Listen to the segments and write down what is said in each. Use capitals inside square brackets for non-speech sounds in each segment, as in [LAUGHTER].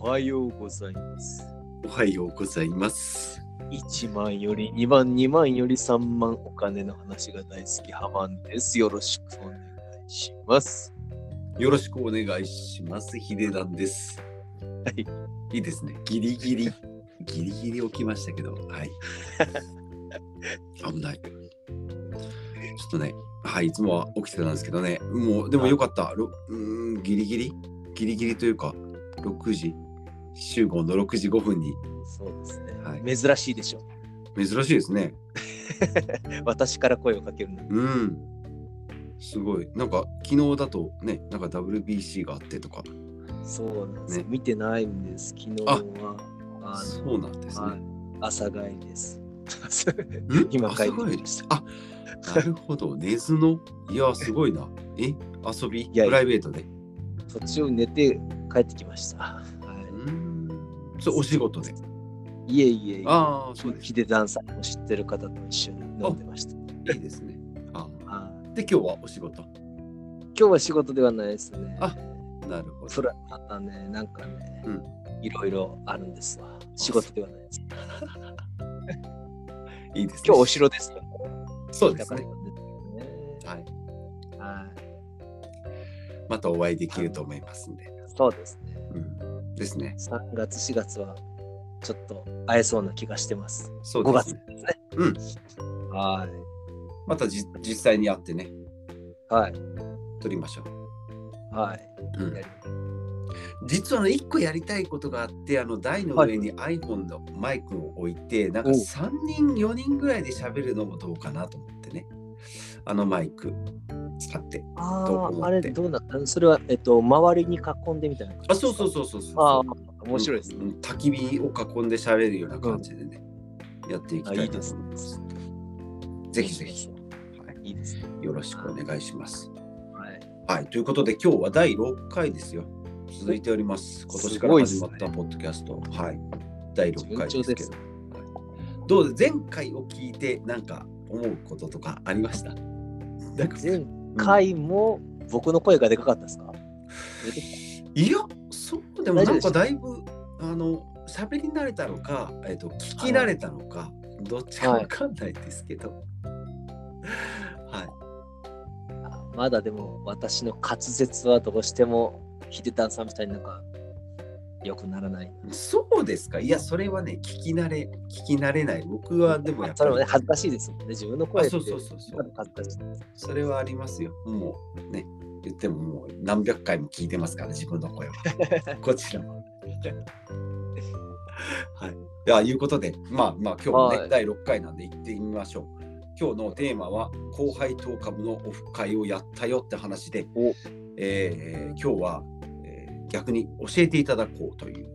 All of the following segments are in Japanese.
はようございます。おはようございます。1万より2万、2万より3万お金の話が大好きハマンです。よろしくお願いします。よろしくお願いします。ヒデダンです。はい。いいですね。ギリギリ、ギリギリ起きましたけど、はい。[LAUGHS] 危ない。ちょっとね、はい、いつもは起きてたんですけどね、もう、でもよかった。ろうーん、ギリギリ？ギリギリというか、6時、集合の6時5分に、そうですね。はい珍しいでしょ。珍しいですね。[LAUGHS] 私から声をかけるの。うん。すごい。なんか、昨日だとね、なんか WBC があってとか、そうなんです、ね見てないんです。昨日はあそうなんですの、ね。朝帰りです。ん？[LAUGHS] 今帰ってきましたあ、なるほど。寝ずの？いや、すごいな。え？遊び？プライベートで？途中寝て帰ってきました。それお仕事で。い、いえいえいえ。ああ、そうです。ヒデダンさんも知ってる方と一緒に飲んでました。いいですね。あはいで、今日はお仕事？今日は仕事ではないですね。あなるほど。プラまたね、なんかね、うんいろいろあるんですわ。仕事ではないです。[LAUGHS] いいですね。今日お城ですよ。そうですね。ねはい。はい。またお会いできると思いますんで。そうですね。うん。ですね。3月、4月はちょっと会えそうな気がしてます。5そうですね。月ですね。うん。はい。またじ実際に会ってね、はい。撮りましょう。はい。うん実はね、1個やりたいことがあって、あの台の上に iPhone のマイクを置いて、なんかお3人、4人ぐらいで喋るのもどうかなと思ってね。あのマイク使って。ああ、あれどうなった？それは、えっと、周りに囲んでみたいな感じあ、そうそうそうそうそう。ああ、面白いですね。うん焚き火を囲んで喋るような感じでね、やっていきたいなと思います。ぜひぜひ、はいいいですね。よろしくお願いします。はい。はい、ということで今日は第6回ですよ。続いております。今年から始まったポッドキャスト。はい。第6回ですけど。どう？で前回を聞いてなんか思うこととかありました？なんか前回も僕の声がでかかったですか、出てきいや、そうでもなんかだいぶあの喋り慣れたのか、えっと聞き慣れたのか、どっちかわかんないですけど。はい。たまだでも私の滑舌はどうしてもヒデタンさんみたいになんか良くならない。そうですか？いや、それはね、聞き慣れ、聞き慣れない。僕はでもやっぱり。それもね、恥ずかしいですもんね。自分の声って。あそうそうそうそう恥ずかしい。それはありますよ。もうね、言ってももう何百回も聞いてますから、自分の声は。[LAUGHS] こちらは。はい。いや、いうことで、まあまあ、今日もね、はい第6回なんで行ってみましょう。今日のテーマは、後輩当株のオフ会をやったよって話で、おえー今日は、えー逆に教えていただこうという、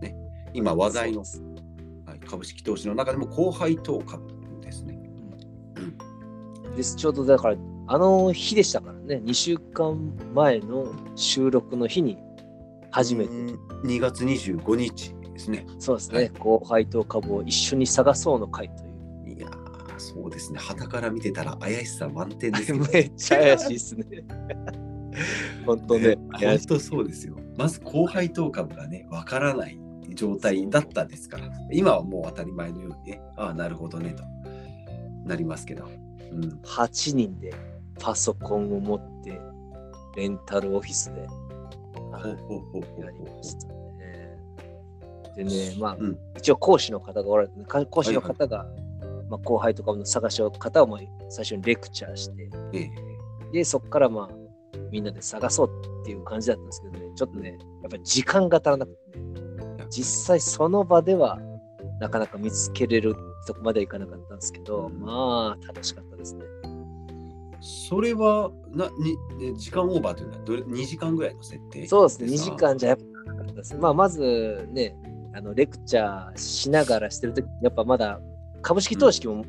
ね、今話題の、はい、株式投資の中でも後輩当株ですね。です。ちょうどだから、あの日でしたからね、2週間前の収録の日に初めて、うん2月25日ですね。そうですね、はい後輩と株を一緒に探そうの会という。いやー、そうですね。旗から見てたら怪しさ満点ですけど。[LAUGHS] めっちゃ怪しいですね。[LAUGHS] 本当ね。本当そうですよ。まず後輩当株がね、わからない状態だったですから、今はもう当たり前のようにね、ああ、なるほどね、となりますけど。うん、8人でパソコンを持って、レンタルオフィスで、やりほましたね。でね、まあ、うん一応講師の方がおられて、か講師の方が、まあ、後輩とかの探しを方をまあ最初にレクチャーして、う。ええで、そこからまあ、みんなで探そうっていう感じだったんですけどね、ちょっとね、やっぱり時間が足らなくてね、実際その場ではなかなか見つけれるとこまではいかなかったんですけど、うん。まあ、楽しかったですね。それはなにね時間オーバーというのはどれ2時間ぐらいの設定？そうですね、2か？時間じゃやっぱなかったです。まあ、まずね、あのレクチャーしながらしてるとき、やっぱまだ株式投資も、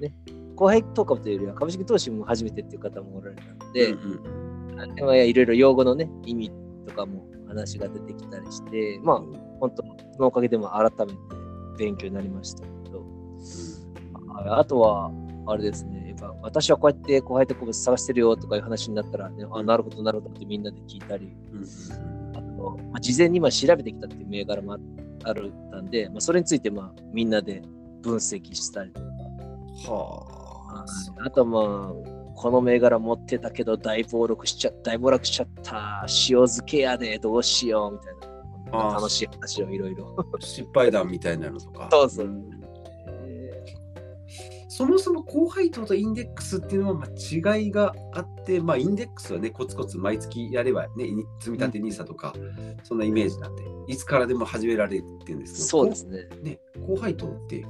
ね、後輩とかというよりは株式投資も初めてっていう方もおられたので、うんうんでまあいろいろ用語のね、意味とかも話が出てきたりして、まあ、本当、そのおかげでも改めて勉強になりましたけど、ああとは、あれですね、ぱ私はこうやって後輩と個別探してるよとかいう話になったら、ね、あなるほどなるほどってみんなで聞いたり、うん。あと、まあ、事前にまあ調べてきたっていう銘柄もあるたんで、まあ、それについてまあみんなで分析したりとか、はあ。あとまあ、この銘柄持ってたけど大暴落しちゃ大暴落しちゃった、塩漬けやでどうしようみたいな、楽しい話をいろいろ。失敗談みたいなのとか。そうそうんんそもそも高配当とインデックスっていうのはまあ違いがあって、まあ、インデックスはね、コツコツ毎月やればね、積み立て NISA とか、そんなイメージなんで、いつからでも始められるっていうんですけど、そうですね。ね、高配当って、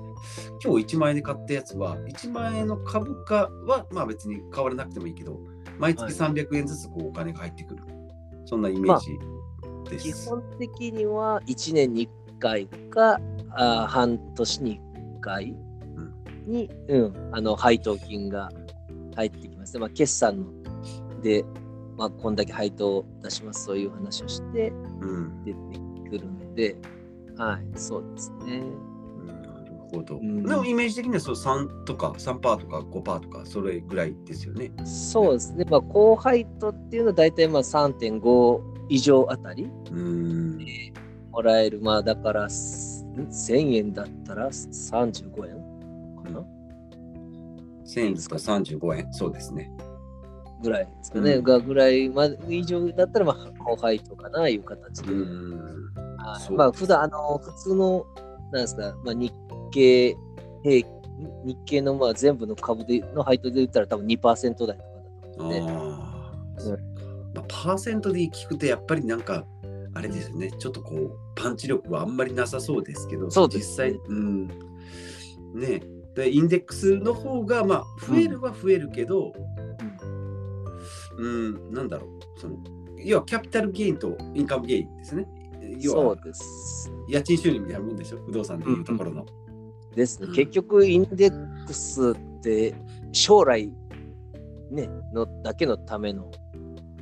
今日1万円で買ったやつは、1万円の株価はまあ別に変わらなくてもいいけど、毎月はい300円ずつこうお金が入ってくる。そんなイメージです。基本的には1年に1回かあー半年に1回に、うんあの配当金が入ってきますね。まあ、決算ので、まあ、こんだけ配当を出します、そういう話をしてうん出てくるので、はい、そうですね。ほど。んでもイメージ的にはそう3とか3%とか5%とかそれぐらいですよね。そうですね。まあ、高配当っていうのは大体まあ3.5以上あたり。もらえる。まあ、だから、す1000円だったら35円かな、1000円ですか35円。そうですね。ぐらいですかね。うんがぐらいまで以上だったら、まあ、高配当かな、いう形うで。ーん。まあ、普段、あの、普通の、なんですか、まあ、日経平均、日経のまあ全部の株での配当で言ったら多分2%台とかだと思うんで、まあ。パーセントで聞くとやっぱりなんかあれですよね。ちょっとこうパンチ力はあんまりなさそうですけどそうですね。実際うん。ね。でインデックスの方がまあ増えるは増えるけどうん、なんだろう。その要はキャピタルゲインとインカムゲインですね。要はそうです。家賃収入みたいなもんでしょ？不動産でいうところの、ですね。うん結局、インデックスって将来、ね、のだけのための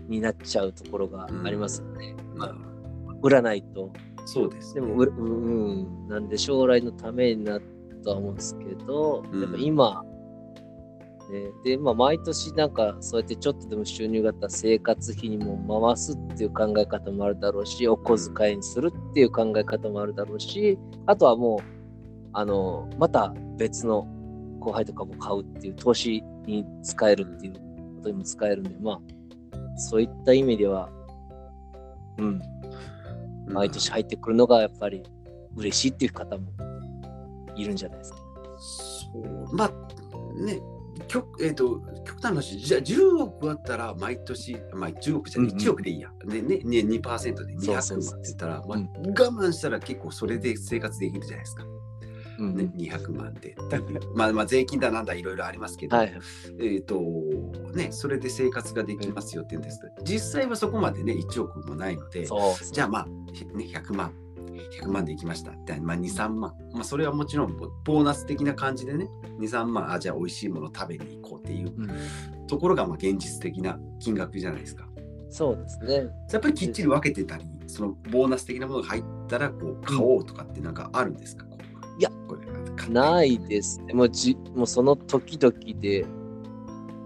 になっちゃうところがありますよね。まあ、売らないと。そうですねでも、ううん、なんで将来のためになるとは思うんですけど、うんやっぱ今、ね、で、まあ、毎年なんかそうやってちょっとでも収入があったら生活費にも回すっていう考え方もあるだろうし、お小遣いにするっていう考え方もあるだろうし、あとはもう、あの、また別の後輩とかも買うっていう投資に使えるっていうことにも使えるんで、まあ、そういった意味では、うん、毎年入ってくるのがやっぱり嬉しいっていう方もいるんじゃないですか。そう。まあね極,、えー、と極端な話じゃあ10億あったら毎年、まあ、10億じゃないうんうん。1億でいいや、でねね2%で200万って言ったら、まあうん。我慢したら結構それで生活できるじゃないですか、うんね、200万でまあまあ税金だなんだいろいろありますけど、はい。えっ、とねそれで生活ができますよって言うんですけど実際はそこまでね1億もないので。じゃあまあ、ね、100万、100万でいきました。でまあ、2、3万。まあ、それはもちろんボボーナス的な感じでね、2、3万、あ、じゃあ美味しいもの食べに行こうっていううんところがまあ現実的な金額じゃないですか。そうですね。やっぱりきっちり分けてたり、そのボーナス的なものが入ったらこう買おうとかってなんかあるんですか、こういや、これないですね。もうじもうその時々で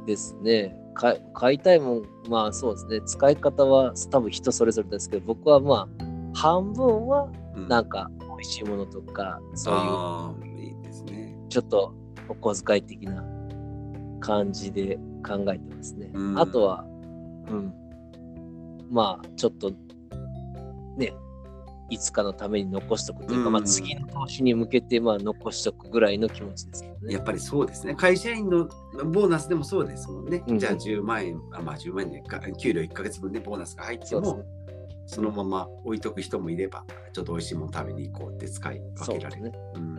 ですね。か買いたいもん、まあそうですね。使い方は多分人それぞれですけど、僕はまあ半分はうんなんか美味しいものとか、そういうあーいいですね。ちょっとお小遣い的な感じで考えてますね。うんあとは、うん。まあ、ちょっと、ね、いつかのために残しとくというか、うんまあ、次の投資に向けて、まあ、残しとくぐらいの気持ちですけどね。やっぱりそうですね。会社員のボーナスでもそうですもんね。うんじゃあ10万円、あまあ10万円でか給料1ヶ月分でボーナスが入っても、そね。そのまま置いとく人もいれば、ちょっと美味しいもの食べに行こうって使い分けられる。そうん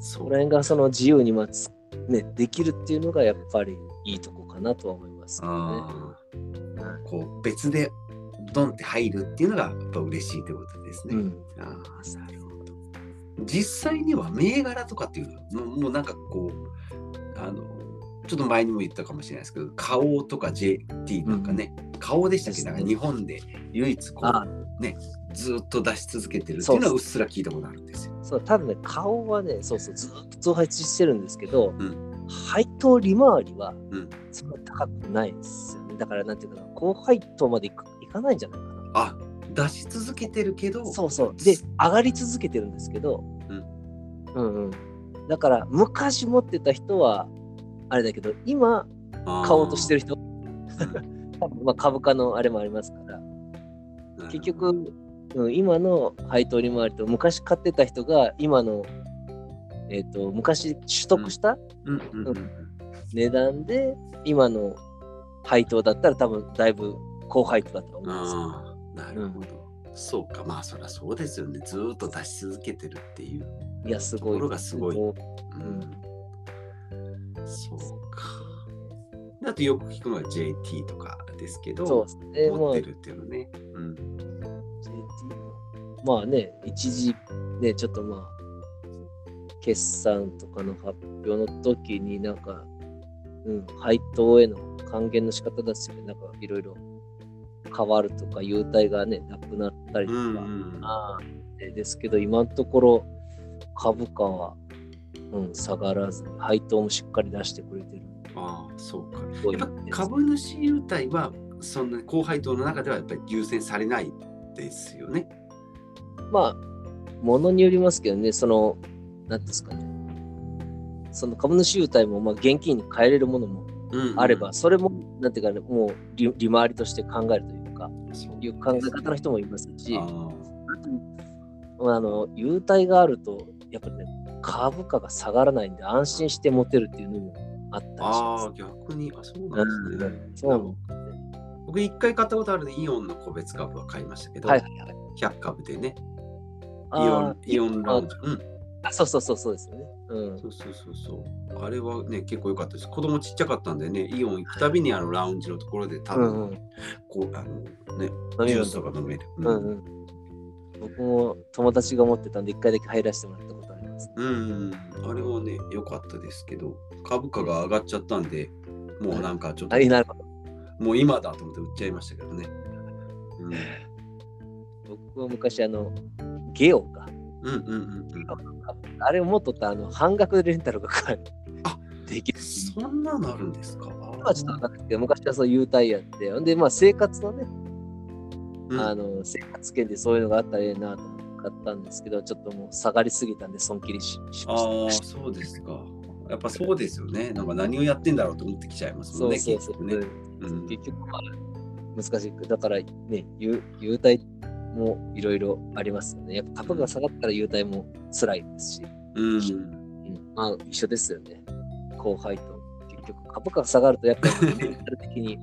そそこら辺がその自由に、まあつね、できるっていうのがやっぱりいいとこかなとは思いますけどね。こう別でドンって入るっていうのがやっぱ嬉しいということですね。いうんああ、なるほど。実際には銘柄とかっていうのももうなんかこう、あの、ちょっと前にも言ったかもしれないですけど、花王とか JT なんかね、花王でしたっけ？なんか日本で唯一こあう、ね、ずっと出し続けてるっていうのはうっすら聞いたことあるんですよ。そう、多分ね、顔はね、そうそう、ずっと増発してるんですけど、うん配当利回りはうんそんな高くないですよね。だからなんていうかな、高配当までいくいかないんじゃないかな。あ出し続けてるけどそうそう。で、上がり続けてるんですけど、うん。うんうん。だから、昔持ってた人は、あれだけど、今、買おうとしてる人、[LAUGHS] まあ株価のあれもありますから、結局、うん、今の配当利回りと昔買ってた人が今の、えっと昔取得したうん。値段で今の配当だったら多分だいぶ高配当だと思うんですなるほど、そうか。まあそりゃそうですよね。ずーっと出し続けてるっていう。いや、すごい。ところがすごい。もうん。そうか。であとよく聞くのは JT とかですけどうそうですね。持ってるっていうのね、うん、JT まあね、一時、ね、ちょっとまあ、決算とかの発表の時になんか、うん、配当への還元の仕方だし、なんかいろいろ変わるとか、優待がね、なくなったりとか、うんですけど、今のところ株価は、うん、下がらずに、配当もしっかり出してくれてる。ああそうか。やっぱ株主優待はそんな高配当の中ではやっぱり優先されないですよね。まあ、ものによりますけどね、その、なんですかね、その株主優待も、まあ、現金に変えれるものもうんあれば、それも、なんていうかね、もう利利回りとして考えるというか、そういう考え方の人もいますし、ああの、優待があると、やっぱりね、株価が下がらないんで、安心して持てるっていうのもあったりしあます。あ逆にあそうなんですね。そうなんです僕一回買ったことあるんでイオンの個別株は買いましたけど、はいはいはい。100株でねイオあンイオンラウンジ。うんーあ、そうそうそうそうですね。うん。そうそうそうそう。あれはね、結構良かったです。子供ちっちゃかったんでね、イオン行くたびにあのラウンジのところで多分、うんうん。こう、あのね、ジュースとか飲める。うんうん。僕も友達が持ってたんで、一回だけ入らせてもらったことあります。うん、うんあれはね、良かったですけど、株価が上がっちゃったんで、もうなんかちょっと。もう今だと思って売っちゃいましたけどね。うん、僕は昔、あの、ゲオか。うんうんうんうん。あれを持っとったあの半額でレンタルがあできる。そんなのあるんですか？今はちょっとなくて、昔はそう優待やって、ほんで、まあ生活のね、うんあの生活圏でそういうのがあったらええなと思ったんですけど、ちょっともう下がりすぎたんで、損切りししまああ、した。そうですか。やっぱそうですよね。なんか何をやってんだろうと思ってきちゃいますもんね。そうそうそう。結局ね。うん結局、まあ、難しく、だからね、優優待もいろいろありますよね。やっぱ株が下がったら優待も辛いですし、うん。うん、まあ一緒ですよね。後輩と。結局株価が下がると、やっぱりメンタル的に、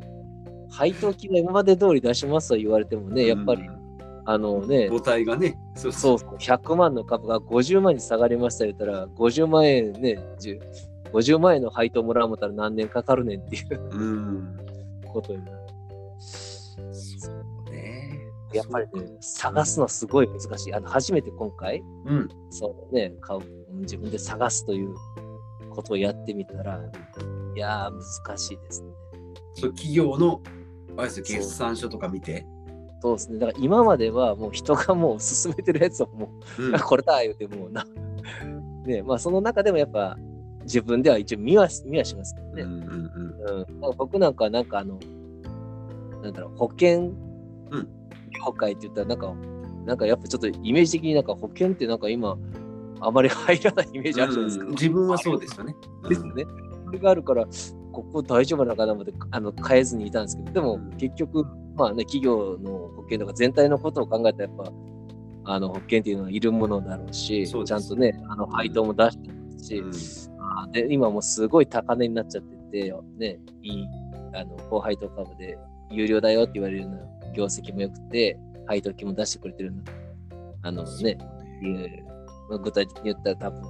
配当金は今まで通り出しますと言われてもね、やっぱり、あのね、母体がね、そうそうそう、100万の株が50万に下がりました言ったら、50万円ね、10 50万円の配当もらうもたら何年かかるねんっていううん。ことになる。やっぱりね、探すのはすごい難しい。あの初めて今回、うん。そうね、買う、自分で探すということをやってみたら、いやー、難しいですね。そう企業のあれですよ決算書とか見て。そうですね。だから今まではもう人がもう進めてるやつをもうんう、[LAUGHS] これだ言うてもうな。ね、まあその中でもやっぱ自分では一応見は見はしますけどね。うんうんうん。うん。僕なんかはなんかあの、なんだろう、保険うん業界って言ったらなんか、なんかやっぱちょっとイメージ的になんか保険ってなんか今、あまり入らないイメージあるじゃないですか。うん自分はそうですよね。ですね。それがあるから、ここ大丈夫なのかなと思ってあの変えずにいたんですけど、でもうん結局、まあね、企業の保険とか全体のことを考えたら、やっぱ、あの保険っていうのはいるものだろうし、そうですちゃんとね、あの配当も出してますし、うんあで今もうすごい高値になっちゃってて、ね、いいあの高配当株で有料だよって言われるような業績も良くて、配当金も出してくれてるような、あのね、いうまあ具体的に言ったら多分、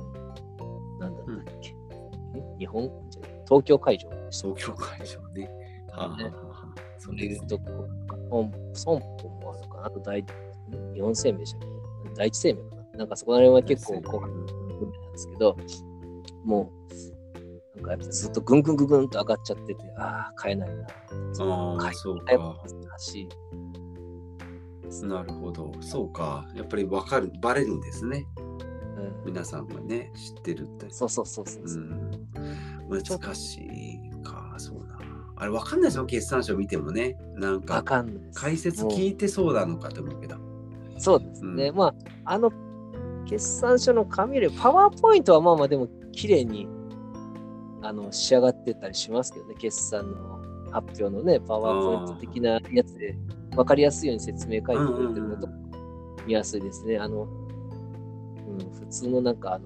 なんだったっけ、日本じゃ東京会場東京会場ね。はあはあはあそそれと、損損保もあるかな、あと第日本生命じゃ第一生命かな。なんかそこら辺は結構後半なんですけど、もう、ずっとぐんぐんぐんぐんと上がっちゃってて、ああ、買えないな。ああ、買そうえか。なるほど。そうか。やっぱり分かる、バレるんですね。うん、皆さんがね、知ってるって。そうそうそうそうう。ん。難しいか、そうな。あれ、わかんないですよ、決算書見てもね。なんわか、かん。解説聞いてそうなのかと思うけど。そうですね。うまあ、あの、決算書の紙より、パワーポイントはまあまあでも、綺麗に、あの、仕上がってたりしますけどね、決算の発表のね、パワーポイント的なやつで、わかりやすいように説明書いてくれてるのと、見やすいですね。あの、うん、普通のなんか、あの、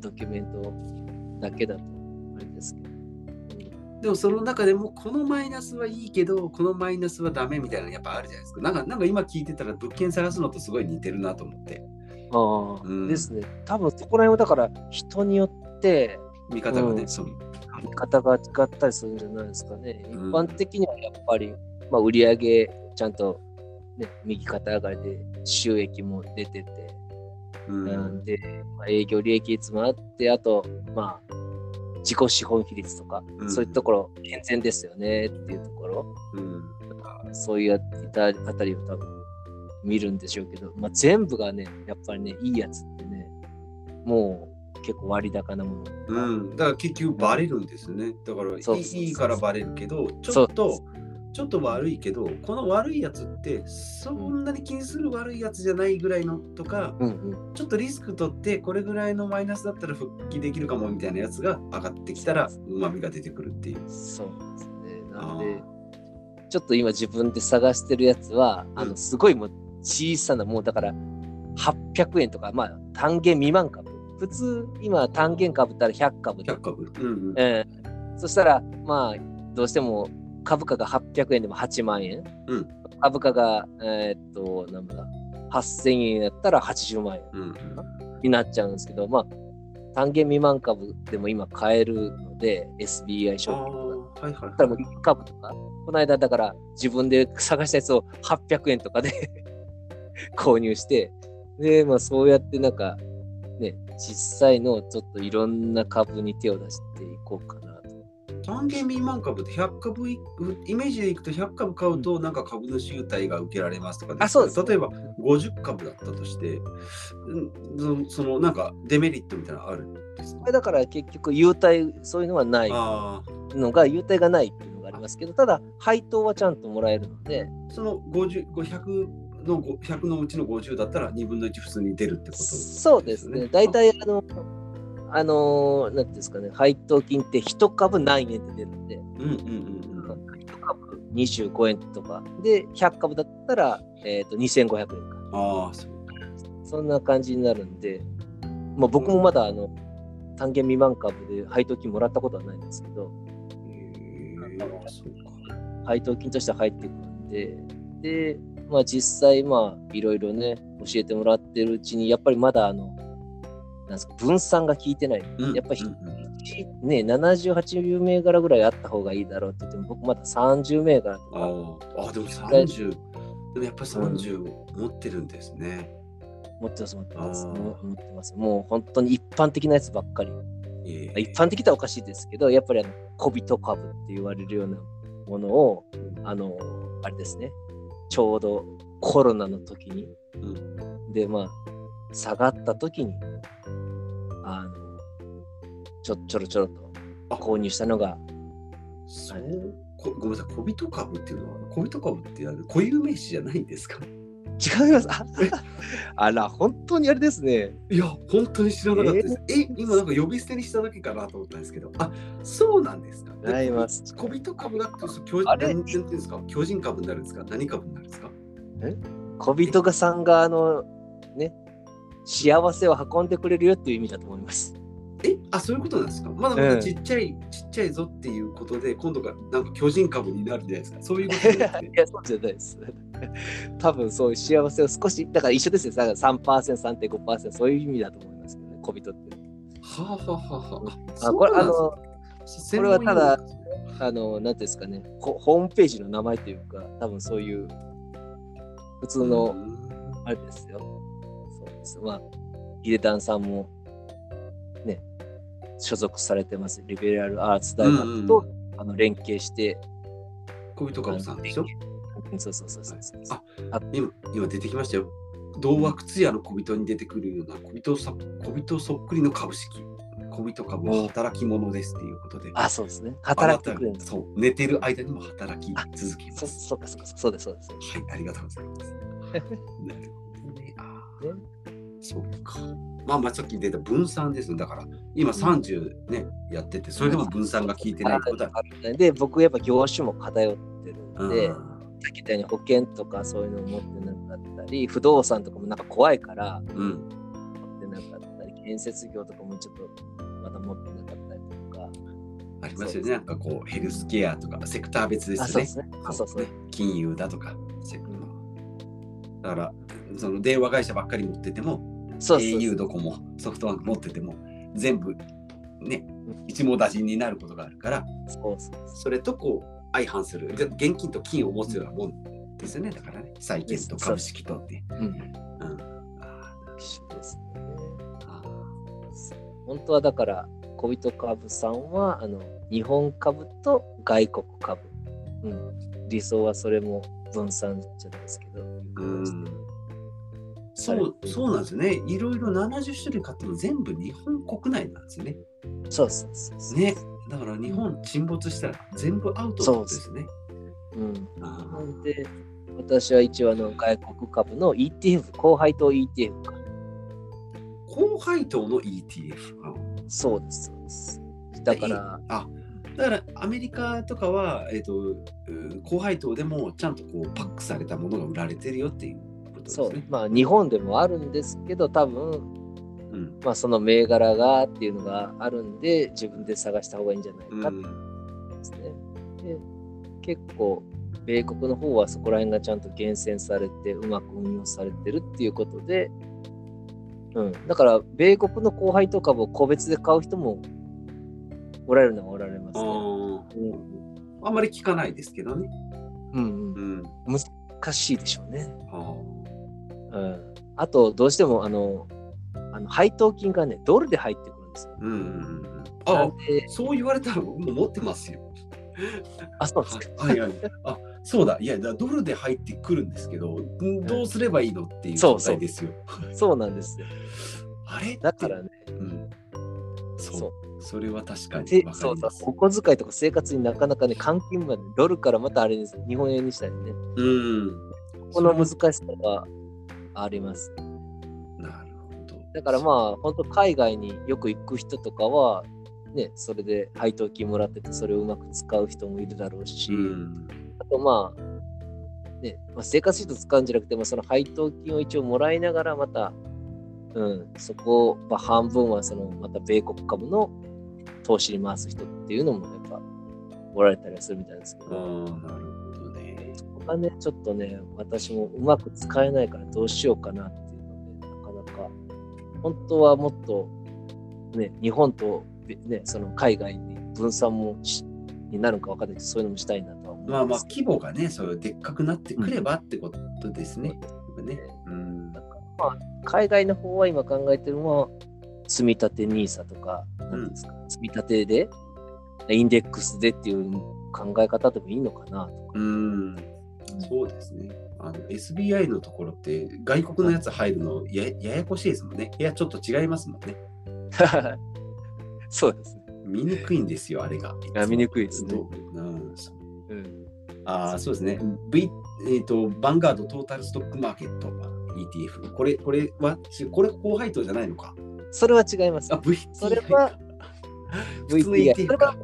ドキュメントだけだと、あれですけど。でもその中でもこのマイナスはいいけどこのマイナスはダメみたいなのやっぱあるじゃないですか。なんかなんか今聞いてたら物件探すのとすごい似てるなと思って。ああ、うんですね。多分そこら辺はだから人によって見方がね、う。んそう。見方が違ったりするんじゃないですかね。一うん。般的にはやっぱり、まあ、売り上げちゃんと、ね、右肩上がりで収益も出てて、うん。で、まあ、営業利益率もあって、あと、まあ、自己資本比率とか、うん。そういうところ健全ですよねっていうところ、うん。そういうあたあたりを多分見るんでしょうけど、まあ、全部がね、やっぱりね、いいやつってね、もう結構割高なもの。うん、だから結局バレるんですね。だからいいからバレるけど、ちょっと、ちょっと悪いけど、この悪いやつってそんなに気にする悪いやつじゃないぐらいのとか、うんうん。ちょっとリスク取ってこれぐらいのマイナスだったら復帰できるかもみたいなやつが上がってきたらうまみが出てくるっていう。そうですね。なあんで、ちょっと今自分で探してるやつは、あの、うんすごいもう小さな、もうだから、800円とか、まあ、単元未満株。普通、今、単元株ったら100株で100。株。うんうんええそしたら、まあ、どうしても株価が800円でも8万円。うん株価が、えーっと、なんだ、8000円やったら80万円うんうんになっちゃうんですけど、まあ、単元未満株でも今買えるので、SBI 証あ券とか。ーはいはいだからもう1株とか、この間だから自分で探したやつを800円とかで [LAUGHS] 購入して、で、まあそうやってなんか、ね、実際のちょっといろんな株に手を出していこうかなと。単元未満株って100株いイメージでいくと100株買うとなんか株主優待が受けられますとかあそうです例えば50株だったとしてうんそそのなんかデメリットみたいなのあるんですか？だから結局優待、そういうのはない。あのが、優待がないっていうのがありますけど、ただ配当はちゃんともらえるので、あその50 100のご100のうちの50だったら2分の1普通に出るってことそうですね。大体あ。の、あの、なんていうんですかね、配当金って1株何円で出るんで、うんうんうんうん。1株25円とか、で、100株だったら、えー、と2500円か。ああそう。そんな感じになるんで、まあ、僕もまだあの単元未満株で配当金もらったことはないんですけど、へえそうか。配当金としては入ってくるんで、で、まあ実際まあいろいろね、教えてもらってるうちに、やっぱりまだあの、なんですか、分散が効いてない。うん。やっぱりうんうんね、70、80銘柄ぐらいあった方がいいだろうって言っても、僕まだ30銘柄とあか、ー。あでも30でもやっぱり30持ってるんですね、持ってます、持ってます。持ってます。もう本当に一般的なやつばっかり。ええ。一般的とはおかしいですけど、やっぱりあの小人株って言われるようなものを、あの、あれですね、ちょうどコロナの時に、で、まあ、下がった時に、あの、ちょちょろちょろとあ。購入したのが、そう。こごめんなさい。小人株っていうのは小人株ってあの固有名詞じゃないんですか？違います。あ [LAUGHS] あら、本当にあれですね。いや本当に知らなかったです。え？今なんか呼び捨てにしただけかなと思ったんですけど。あそうなんですか。で違います。小人株だっていうんですか？巨人株になるんですか？何株になるんですか？小人がさんが、あの、ね、幸せを運んでくれるよっていう意味だと思います。え？あそういうことなんですか？まだまだちっちゃい、ちっちゃいぞっていうことで今度がなんか巨人株になるんじゃないですか。そういうことじゃなくて。[LAUGHS] いや、そうじゃないです。[LAUGHS] 多分そういう幸せを少し、だから一緒ですよ。だから3%、3.5%、そういう意味だと思いますけどね、小人って。はあはあはあはあ。あこれ、あの、ここれはただあの、なんていうんですかね、ホホームページの名前というか、多分そういう、普通の、あれですよ。そうです。まあ、ヒデダンさんも、ね、所属されてます、リベラルアーツ大学と、あの連携して、小人株さんでしょ？うんそうそうそうそうそう。あ今今出てきましたよ。童話靴屋の小人に出てくるような小人さ小人そっくりの株式。小人株は働き者ですっていうことで。あ、そうですね。働いて。そう、寝てる間にも働き続けまそす。そうか、そうか、そうです、そうです。はい、ありがとうございます。なるほどね。あーねそうか。まあまあさっき出た分散ですね。だから今30ね、やってて、それでも分散が効いてないってことは。で、僕やっぱ業種も偏ってるんで、うんさっき言ったように保険とかそういうのを持ってなかったり、不動産とかもなんか怖いからうん。持ってなかったり、建設業とかもちょっとまだ持ってなかったりとか。ありますよね。なんかこう、ヘルスケアとか、セクター別ですね。そうね。あそう。金融だとか、セクだから、その電話会社ばっかり持ってても、そうそう au ドコモ、ソフトバンク持ってても、全部ね、一網打尽になることがあるから、そうそうそれとこう相反する、で現金と金を持つようなもんですよね。だからね、債券と株式とって。うん。うですね。ーあ本当はだから、小人株さんはあの日本株と外国株。うん。理想はそれも分散じゃないですけど。ーうんそうそうなんですよね。いろいろ70種類買っても全部日本国内なんですよね。そうそうそうそう。ね。だから日本沈没したら全部アウトですね。うん。で、私は一応あの外国株の ETF、高配当 ETF か。高配当の ETF。あそうです、そうです。だから、あだからアメリカとかは、えーとう高配当でもちゃんとこうパックされたものが売られてるよっていうことですね。そう、まあ日本でもあるんですけど、多分、うん。まあその銘柄がっていうのがあるんで、自分で探した方がいいんじゃないかってうん。ですね。で結構、米国の方はそこら辺がちゃんと厳選されて、うまく運用されてるっていうことで、うん、だから、米国の高配当株を個別で買う人もおられるのはおられますあね。ーあんまり聞かないですけどね。うんうん、うん、難しいでしょうね。あうん、あと、どうしてもあのあの配当金がね、ドルで入ってくるんですよ。ーうんうんうん、なあそう言われたら僕も持ってますよ。あ、そうですか。はいはい。あそうだ、いや、だドルで入ってくるんですけど、んどうすればいいのっていう状そうそう態ですよ。そうなんですよ。あれだからね、うん、そうそうそれは確かにそうだ。お小遣いとか生活になかなかね、換金までドルからまたあれです、日本円にしたりね、うん。この難しさがあります。だからまあ、本当海外によく行く人とかは、ね、それで配当金もらってて、それをうまく使う人もいるだろうし、うん。あとまあ、ね、まあ、生活費と使うんじゃなくて、まあ、その配当金を一応もらいながら、また、うん、そこを、まあ、半分はそのまた米国株の投資に回す人っていうのもやっぱおられたりはするみたいですけど、なるほどね。お金ちょっとね、私もうまく使えないからどうしようかなっていうので、なかなか、本当はもっと、ね、日本と、ね、その海外に分散もしになるのか分かんないけど、そういうのもしたいなとは思います。まあまあ、規模がね、そういうでっかくなってくればってことですね。ねねうん。なんかまあ、海外の方は今考えてるのは、積み立て NISA とか、なんですか、積み立てで、インデックスでっていう考え方でもいいのかなとうん。そうですね。あの SBI のところって外国のやつ入るのやややこしいですもんね。部屋ちょっと違いますもんね。か。[LAUGHS] そうですね。見にくいんですよ、あれが。あ見にくいですねどううん。ああ、そうですね。V、えっ、と、バンガードトータルストックマーケット ETF。これ、これは、しこれ高配当じゃないのか？それは違いますあ、。V、それは [LAUGHS] VTI。それはか。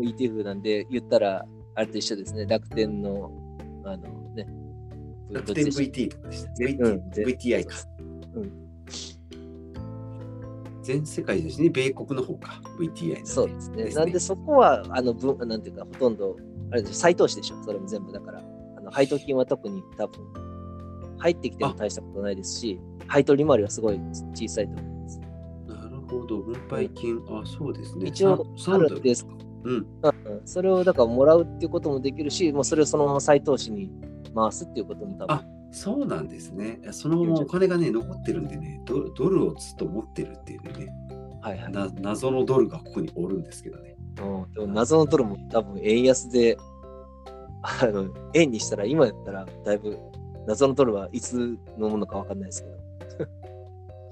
ETF なんで、言ったら、あれと一緒ですね。楽天の、あのね、楽天 VT とかでした。うん VT 全 VTI か。うん全世界ですね。米国の方か。VTI のそうですね。なんでそこは、あの、分なんていうか、ほとんど、あれでしょ、再投資でしょ、それも全部だから。あの配当金は特に多分、入ってきても大したことないですし、配当利回りはすごい小さいと思います。なるほど。分配金。あ、そうですね。一応あるんです。うん。うんそれをだからもらうっていうこともできるし、もうそれをそのまま再投資に回すっていうことも多分あそうなんですね。そのままお金がね、残ってるんでね、ドドルをずっと持ってるっていうね、はいはい。な謎のドルがここにおるんですけどね。うん、でも謎のドルも多分円安で、あの円にしたら今やったらだいぶ謎のドルはいつのものかわかんないですけど。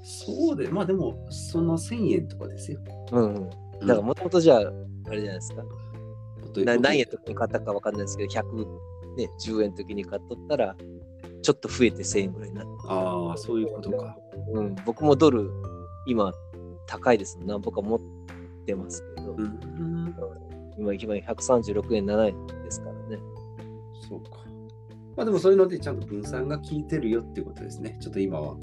そうで、まあでも、その1000円とかですよ。うんうん。だからもともとじゃあ、あれじゃないですか。うん、な何円の時に買ったかわかんないですけど、100、ね、10円の時に買っとったら、ちょっと増えて1000円ぐらいになって。ああ、そういうことか。うん、僕もドル、今、高いです。何ぼか持ってますけど、うん。今、今136円7円ですからね。そうか。まあでもそういうのでちゃんと分散が効いてるよってことですね。ちょっと今は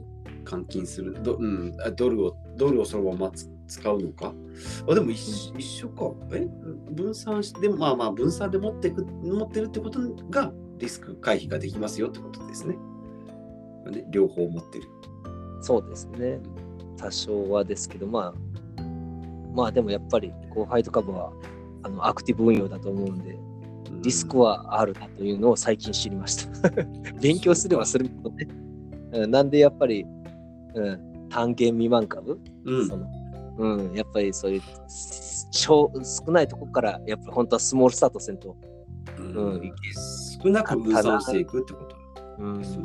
換金する。ド,、うん、あドルをドルをそのままつ使うのか？あでも一緒一緒か。え？分散して、でもまあまあ分散で持ってく持ってるってことがリスク回避ができますよってことですね。ね両方持ってる。そうですね。多少はですけど、まあ、まあでもやっぱり、後輩と株はあのアクティブ運用だと思うんで、リスクは。はあるなというのを最近知りました。[LAUGHS] 勉強すればするほどね。うんなんでやっぱり、うん、単元未満株、うんそのうん、やっぱりそういう少少ないとこからやっぱり本当はスモールスタートせんと、うん。うん。少なく分散していくってこと。うん。そ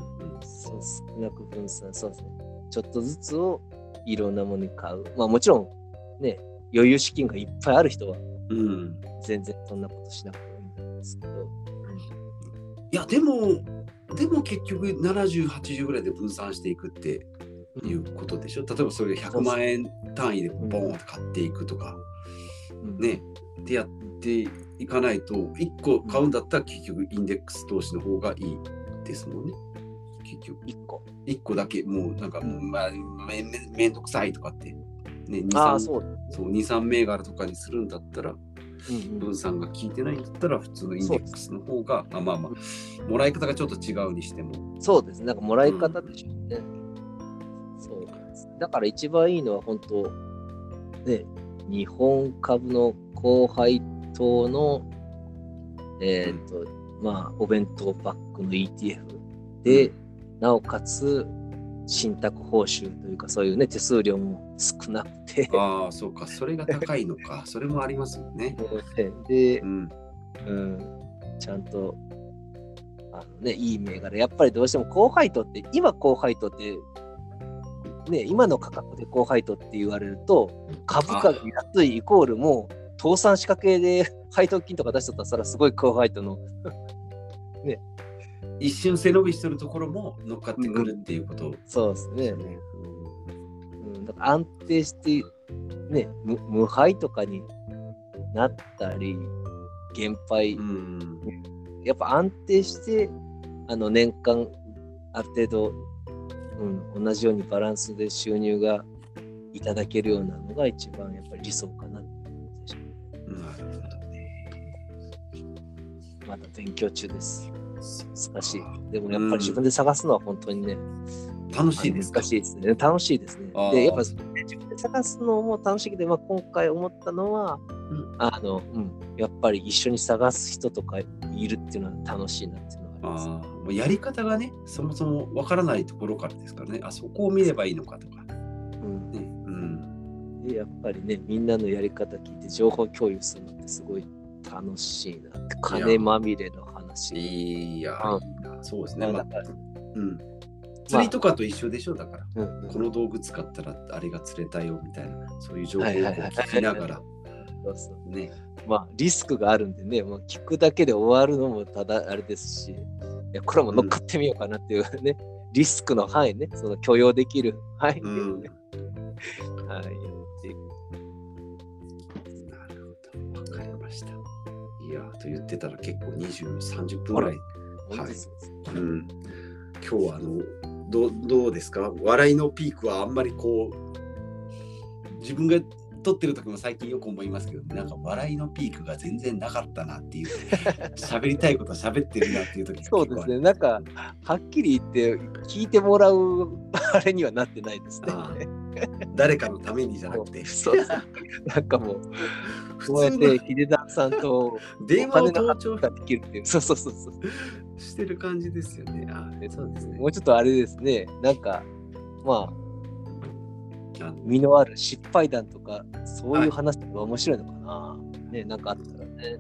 う。少なく分散そうですねちょっとずつをいろんなものに買う。まあもちろんね余裕資金がいっぱいある人はうん。うん全然そんなことしなくてもいいんですけど、いやでもでも結局7080ぐらいで分散していくっていうことでしょ？例えばそれが100万円単位でボーンって買っていくとか、うん。ね。でやっていかないと1個買うんだったら結局インデックス投資の方がいいですもんね。結局。1個。1個だけもうなんか、まあ、めめめんどくさいとかって、ね、23ああそう、そう23銘柄とかにするんだったらうんうん。分散が効いてないんだったら普通のインデックスの方があまあまあもらい方がちょっと違うにしても。そうです。ね。なんかもらい方でしょうね。ん。だから一番いいのは本当、ね、日本株の高配当の、えっ、と、まあ、お弁当パックの ETF で、なおかつ、信託報酬というか、そういうね、手数料も少なくて、ああそうか。それが高いのか。[LAUGHS] それもありますよね。でう、ん。うん、ちゃんと、あのね、いい銘柄。やっぱりどうしても高配当って、今高配当って、ね、今の価格で高配当って言われると、株価が安いイコールもう、倒産仕掛けで配当金とか出しとったら、すごい高配当の、[LAUGHS] 一瞬背伸びしてるところも乗っかってくるっていうこと。そうですね。ですよ。ね。うん、だから安定して、ね、無無敗とかになったり、減配、うん。やっぱ安定して、あの年間ある程度、うん、同じようにバランスで収入がいただけるようなのが一番やっぱり理想かなって思うでしょなるほどね。まだ勉強中です。難しい。でもやっぱり自分で探すのは本当にね、楽しいですか？難しいですね。楽しいですねで、やっぱ自分で探すのも楽しいけど、まあ、今回思ったのは、んあの、うん、やっぱり一緒に探す人とかいるっていうのは楽しいなっていうのがあります。やり方がね、そもそもわからないところからですからね。あそこを見ればいいのかとか。うんね。うん。でやっぱりね、みんなのやり方聞いて情報共有するのってすごい楽しいな。金まみれの話。いや、あいいな。そうですね。まうん。釣りとかと一緒でしょだから。うんうんこの道具使ったらあれが釣れたよみたいな、そういう情報を聞きながら、そうそうね。まあ、リスクがあるんでね、もう聞くだけで終わるのもただあれですし、これも乗っかってみようかなっていうね、リスクの範囲ね、その許容できる範囲で、うん。ねはい、やっていくなるほど。わかりました。いやー、と言ってたら結構20、30分ぐらい。本当ですうん。今日はあの、どうどうですか？笑いのピークはあんまりこう、自分が撮ってる時も最近よく思いますけど、なんか笑いのピークが全然なかったなっていう、喋りたいこと喋ってるなっていう時がそうですね、なんか、はっきり言って、聞いてもらうあれにはなってないですね。あ誰かのためにじゃなくて、そうそうなんかもう、普こうやっ通て秀田さんとの電話を盗ができるっていう、そうそうそうそう。してる感じですよね。あそうですね。も。うちょっとあれですね、なんか、まあ、身のある失敗談とか、そういう話が面白いのかな。ね、なんかあったらね、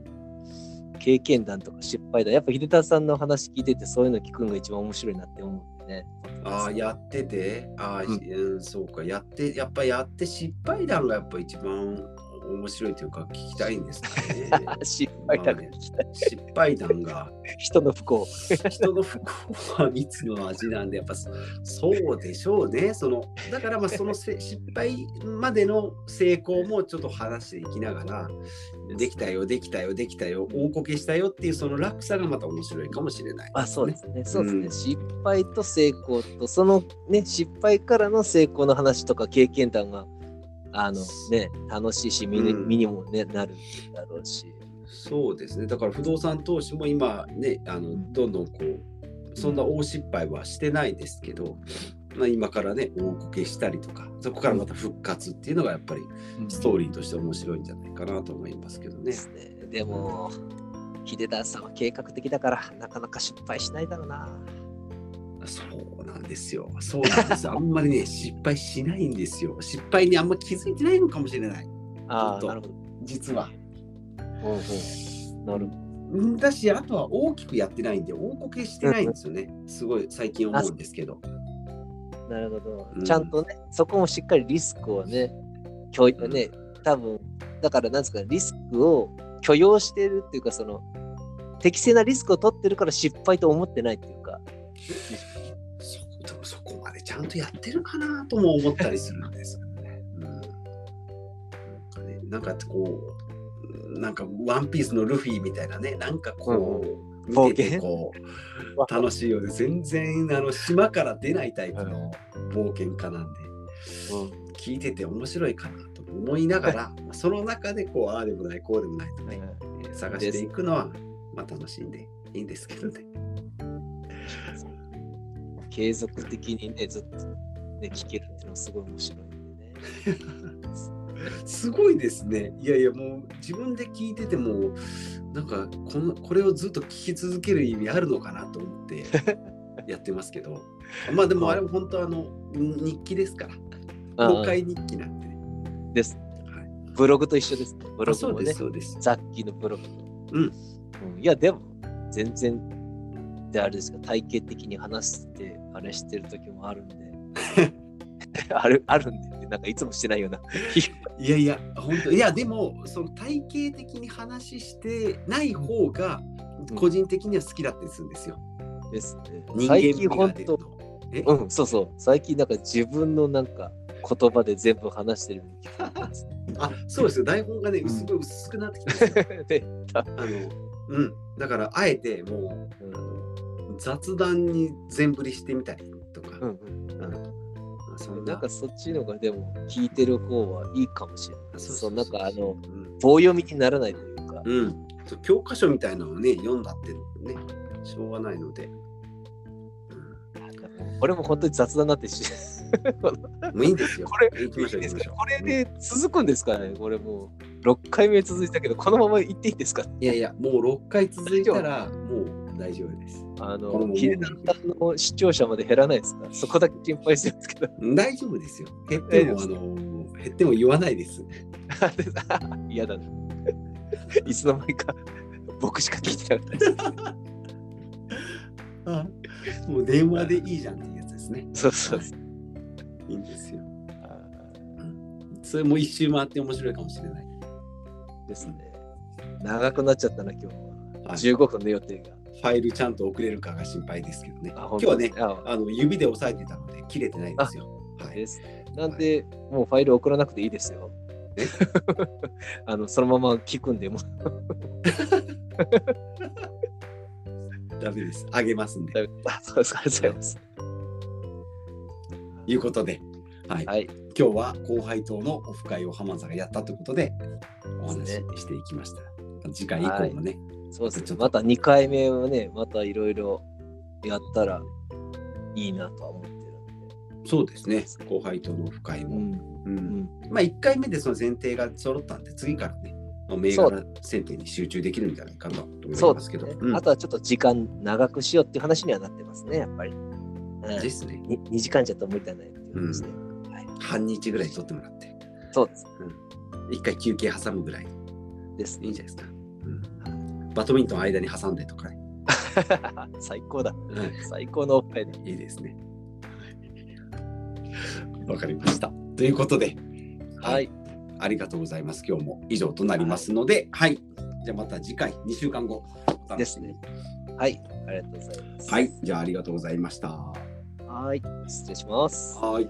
経験談とか失敗談、やっぱ秀田さんの話聞いてて、そういうの聞くのが一番面白いなって思うんでね。ああ、やってて、ああ、うん。うん、そうか、やって、やっぱやって失敗談がやっぱ一番面白いというか、聞きたいんですかね。[LAUGHS] 失敗談が聞きたい。失敗談が人の不幸。人の不幸は蜜の味なんで、やっぱそそうでしょうね。そのだからまあ [LAUGHS] そのせ失敗までの成功もちょっと話していきながら、できたよ、できたよ、できたよ、大こけしたよっていうその落差がまた面白いかもしれない。あ、そうですね。そうですね。うん失敗と成功と、そのね、失敗からの成功の話とか経験談が、あのね、楽しいし、身に,、うん身にも、ね、なるだろうし。そうですね。だから不動産投資も今ね、あのどんどんこう、そんな大失敗はしてないですけど、まあ、今からね、大こけしたりとか、そこからまた復活っていうのがやっぱりストーリーとして面白いんじゃないかなと思いますけどね。ですね。でも、秀田さんは計画的だから、なかなか失敗しないだろうな。そうなんですよ。そうなんですよ。あんまりね、[LAUGHS] 失敗しないんですよ。失敗にあんま気づいてないのかもしれない。ああ、なるほど。実は。うんうん、なるほど。うんだし、あとは大きくやってないんで、大こけしてないんですよね。すごい最近思うんですけど。なるほど、うんちゃんとね、そこもしっかりリスクをね、許容ね、多分だからなんですか、リスクを許容してるっていうか、その、適正なリスクを取ってるから失敗と思ってないっていうか、ちゃんとやってるかなとも思ったりするんですよね。うん、なんかねなんかこう、なんかワンピースのルフィみたいなね、なんかこう、冒見てて険こう楽しいようで、全然あの島から出ないタイプの冒険家なんで、聞いてて面白いかなと思いながら、まあその中でこう、ああでもない、こうでもないとね、えー探していくのは、まあ楽しいんでいいんですけどね。[LAUGHS] 継続的にね、ずっと、ね、聞けるっていうのはすごい面白いんでね。[LAUGHS] すごいですね。いやいや、もう自分で聞いてても、なんかこのこれをずっと聞き続ける意味あるのかなと思って [LAUGHS] やってますけど、まあでもあれも本当あの日記ですから、公開日記なんでね。です。はいブログと一緒ですね。ブログもねあそうです、、そうです。さっきのブログ。うんうんいや、でも、全然、であれですか、体系的に話して、あれしてる時もあるんで。[LAUGHS] あるあるんで、なんかいつもしてないような。いやいや、本当いや、でも、その体系的に話してない方が、個人的には好きだったりするんですよ。ですね。最味近本当。え？うん、そうそう。最近なんか自分のなんか言葉で全部話してる。[LAUGHS] あ、そうですよ。台本がね、すごい薄くなってきてますよ。[LAUGHS] で、あの、うん。だから、あえてもう、うん雑談に全振りしてみたりとか、うんうんそんななんかそっちのがでも聞いてる方はいいかもしれない。そうそうなんかあのうん棒読みにならないというか。うん、教科書みたいなのをね読んだってねしょうがないので、これも本当に雑談になってし。[LAUGHS] もういいんですよ。これ行きましょう行きましょう。これで続くんですかね？これもう6回目続いたけど、このまま行っていいですか？いやいや、もう6回続いたらもう大丈夫です。あこのヒデさんの視聴者まで減らないですか？そこだけ心配してるんですけど。大丈夫ですよ。減っても、あの減っても言わないです。[LAUGHS] 嫌だな。いつの間にか僕しか聞いてなかったです。もう電話でいいじゃんっていうやつですね。そうそうそう。いいんですよ。それも一周回って面白いかもしれない。ですね。長くなっちゃったな、今日は。はい15分の予定が。ファイルちゃんと送れるかが心配ですけどね。あ今日はね、ああの指で押さえてたので切れてないですよ。はい。です。なんで、もうファイル送らなくていいですよ。え？[LAUGHS] あの、そのまま聞くんで、もうダメです。あげますんで。あそうです。ありがとうございます。いうことで、はい。はい。今日は後輩党のオフ会を浜田がやったということでお話ししていきました。次回以降もね、そうですね。また2回目はね、またいろいろやったらいいなとは思ってるんで。そうですね、後輩党のオフ会も。うん。まあ1回目でその前提が揃ったんで、次からね、まあ銘柄選定に集中できるんじゃないかなと思いうますけど。ね、うんあとはちょっと時間長くしようっていう話にはなってますね、やっぱり。うん、ですね。2時間じゃと無理だねっていう話で。はい、半日ぐらい取ってもらって、そうです。1回休憩挟むぐらいですいいんじゃないですか。うんバドミントン間に挟んでとかね。[LAUGHS] 最高だ。は最高のおっぱいで。い、いいですね。わかりました。ということで、はい。ありがとうございます。今日も以上となりますので、はい。じゃあまた次回、2週間後。ですね。はい。ありがとうございます。はい。じゃあありがとうございました。はい。失礼します。はい。